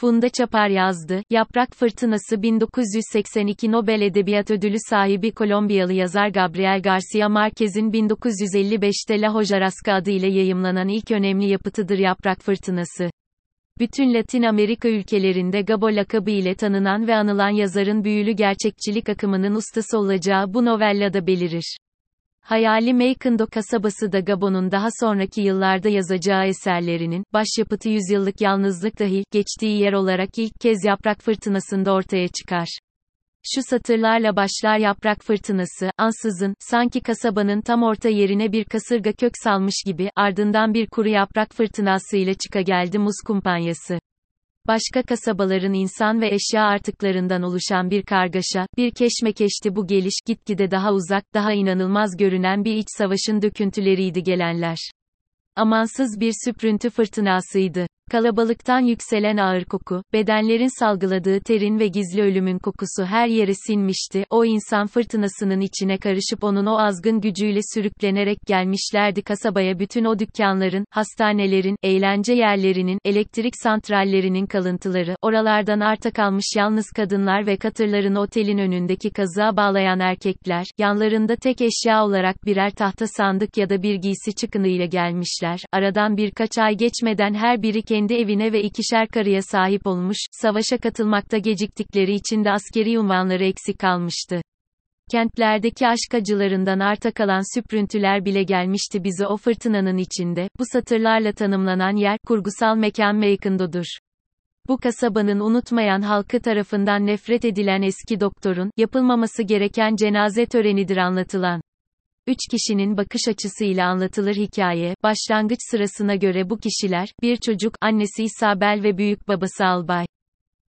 Funda Çapar yazdı. Yaprak Fırtınası 1982 Nobel Edebiyat Ödülü sahibi Kolombiyalı yazar Gabriel Garcia Marquez'in 1955'te La Hojarasca adıyla yayımlanan ilk önemli yapıtıdır Yaprak Fırtınası. Bütün Latin Amerika ülkelerinde Gabo lakabı ile tanınan ve anılan yazarın büyülü gerçekçilik akımının ustası olacağı bu novellada belirir. Hayali Macondo kasabası da Gabon'un daha sonraki yıllarda yazacağı eserlerinin, başyapıtı yüzyıllık yalnızlık dahil, geçtiği yer olarak ilk kez yaprak fırtınasında ortaya çıkar. Şu satırlarla başlar yaprak fırtınası, ansızın, sanki kasabanın tam orta yerine bir kasırga kök salmış gibi, ardından bir kuru yaprak fırtınasıyla çıka geldi muz kumpanyası. Başka kasabaların insan ve eşya artıklarından oluşan bir kargaşa, bir keşmekeşti bu geliş, gitgide daha uzak, daha inanılmaz görünen bir iç savaşın döküntüleriydi gelenler. Amansız bir süprüntü fırtınasıydı. Kalabalıktan yükselen ağır koku, bedenlerin salgıladığı terin ve gizli ölümün kokusu her yere sinmişti. O insan fırtınasının içine karışıp onun o azgın gücüyle sürüklenerek gelmişlerdi kasabaya bütün o dükkanların, hastanelerin, eğlence yerlerinin, elektrik santrallerinin kalıntıları, oralardan arta kalmış yalnız kadınlar ve katırların otelin önündeki kazığa bağlayan erkekler, yanlarında tek eşya olarak birer tahta sandık ya da bir giysi çıkınıyla gelmişler. Aradan birkaç ay geçmeden her biri kendi kendi evine ve ikişer karıya sahip olmuş, savaşa katılmakta geciktikleri için de askeri unvanları eksik kalmıştı. Kentlerdeki aşk acılarından arta kalan süprüntüler bile gelmişti bize o fırtınanın içinde, bu satırlarla tanımlanan yer, kurgusal mekan Meykindo'dur. Bu kasabanın unutmayan halkı tarafından nefret edilen eski doktorun, yapılmaması gereken cenaze törenidir anlatılan. Üç kişinin bakış açısıyla anlatılır hikaye, başlangıç sırasına göre bu kişiler, bir çocuk, annesi İsabel ve büyük babası Albay.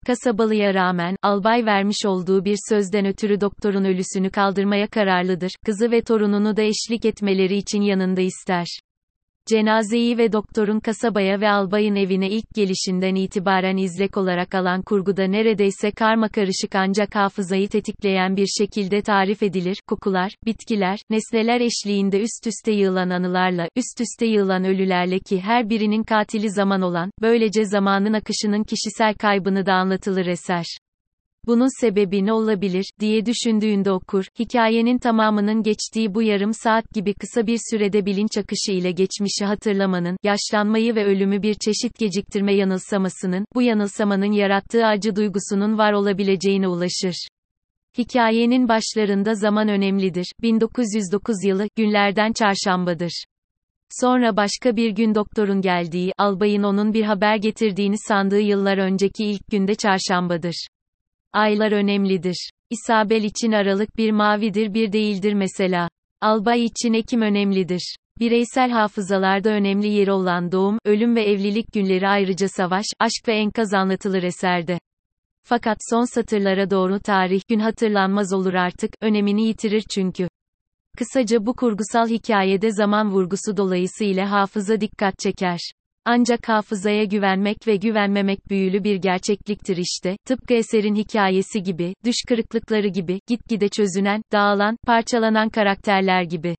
Kasabalıya rağmen, albay vermiş olduğu bir sözden ötürü doktorun ölüsünü kaldırmaya kararlıdır, kızı ve torununu da eşlik etmeleri için yanında ister. Cenazeyi ve doktorun kasabaya ve albayın evine ilk gelişinden itibaren izlek olarak alan kurguda neredeyse karma karışık ancak hafızayı tetikleyen bir şekilde tarif edilir. Kokular, bitkiler, nesneler eşliğinde üst üste yığılan anılarla, üst üste yığılan ölülerle ki her birinin katili zaman olan, böylece zamanın akışının kişisel kaybını da anlatılır eser. Bunun sebebi ne olabilir, diye düşündüğünde okur, hikayenin tamamının geçtiği bu yarım saat gibi kısa bir sürede bilinç akışı ile geçmişi hatırlamanın, yaşlanmayı ve ölümü bir çeşit geciktirme yanılsamasının, bu yanılsamanın yarattığı acı duygusunun var olabileceğine ulaşır. Hikayenin başlarında zaman önemlidir. 1909 yılı, günlerden çarşambadır. Sonra başka bir gün doktorun geldiği, albayın onun bir haber getirdiğini sandığı yıllar önceki ilk günde çarşambadır. Aylar önemlidir. İsabel için Aralık bir mavidir bir değildir mesela. Albay için Ekim önemlidir. Bireysel hafızalarda önemli yeri olan doğum, ölüm ve evlilik günleri ayrıca savaş, aşk ve enkaz anlatılır eserde. Fakat son satırlara doğru tarih gün hatırlanmaz olur artık, önemini yitirir çünkü. Kısaca bu kurgusal hikayede zaman vurgusu dolayısıyla hafıza dikkat çeker. Ancak hafızaya güvenmek ve güvenmemek büyülü bir gerçekliktir işte, tıpkı eserin hikayesi gibi, düş kırıklıkları gibi, gitgide çözünen, dağılan, parçalanan karakterler gibi.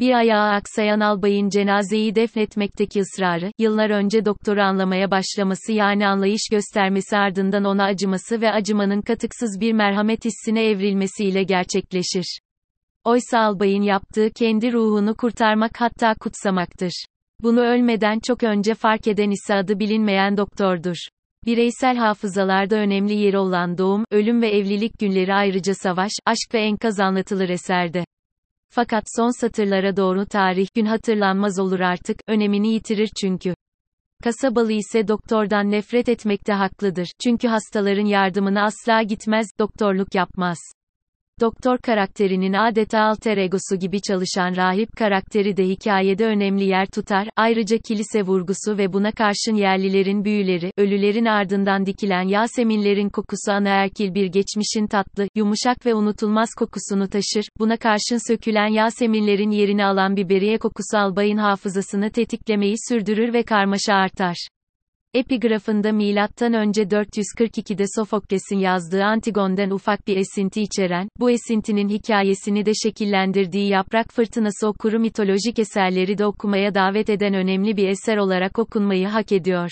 Bir ayağı aksayan albayın cenazeyi defnetmekteki ısrarı, yıllar önce doktoru anlamaya başlaması yani anlayış göstermesi ardından ona acıması ve acımanın katıksız bir merhamet hissine evrilmesiyle gerçekleşir. Oysa albayın yaptığı kendi ruhunu kurtarmak hatta kutsamaktır. Bunu ölmeden çok önce fark eden ise adı bilinmeyen doktordur. Bireysel hafızalarda önemli yeri olan doğum, ölüm ve evlilik günleri ayrıca savaş, aşk ve enkaz anlatılır eserde. Fakat son satırlara doğru tarih gün hatırlanmaz olur artık, önemini yitirir çünkü. Kasabalı ise doktordan nefret etmekte haklıdır. Çünkü hastaların yardımına asla gitmez, doktorluk yapmaz. Doktor karakterinin adeta alter egosu gibi çalışan rahip karakteri de hikayede önemli yer tutar, ayrıca kilise vurgusu ve buna karşın yerlilerin büyüleri, ölülerin ardından dikilen Yaseminlerin kokusu anaerkil bir geçmişin tatlı, yumuşak ve unutulmaz kokusunu taşır, buna karşın sökülen Yaseminlerin yerini alan biberiye kokusu albayın hafızasını tetiklemeyi sürdürür ve karmaşa artar. Epigrafında önce 442'de Sofokles'in yazdığı Antigon'den ufak bir esinti içeren, bu esintinin hikayesini de şekillendirdiği Yaprak Fırtınası okuru mitolojik eserleri de okumaya davet eden önemli bir eser olarak okunmayı hak ediyor.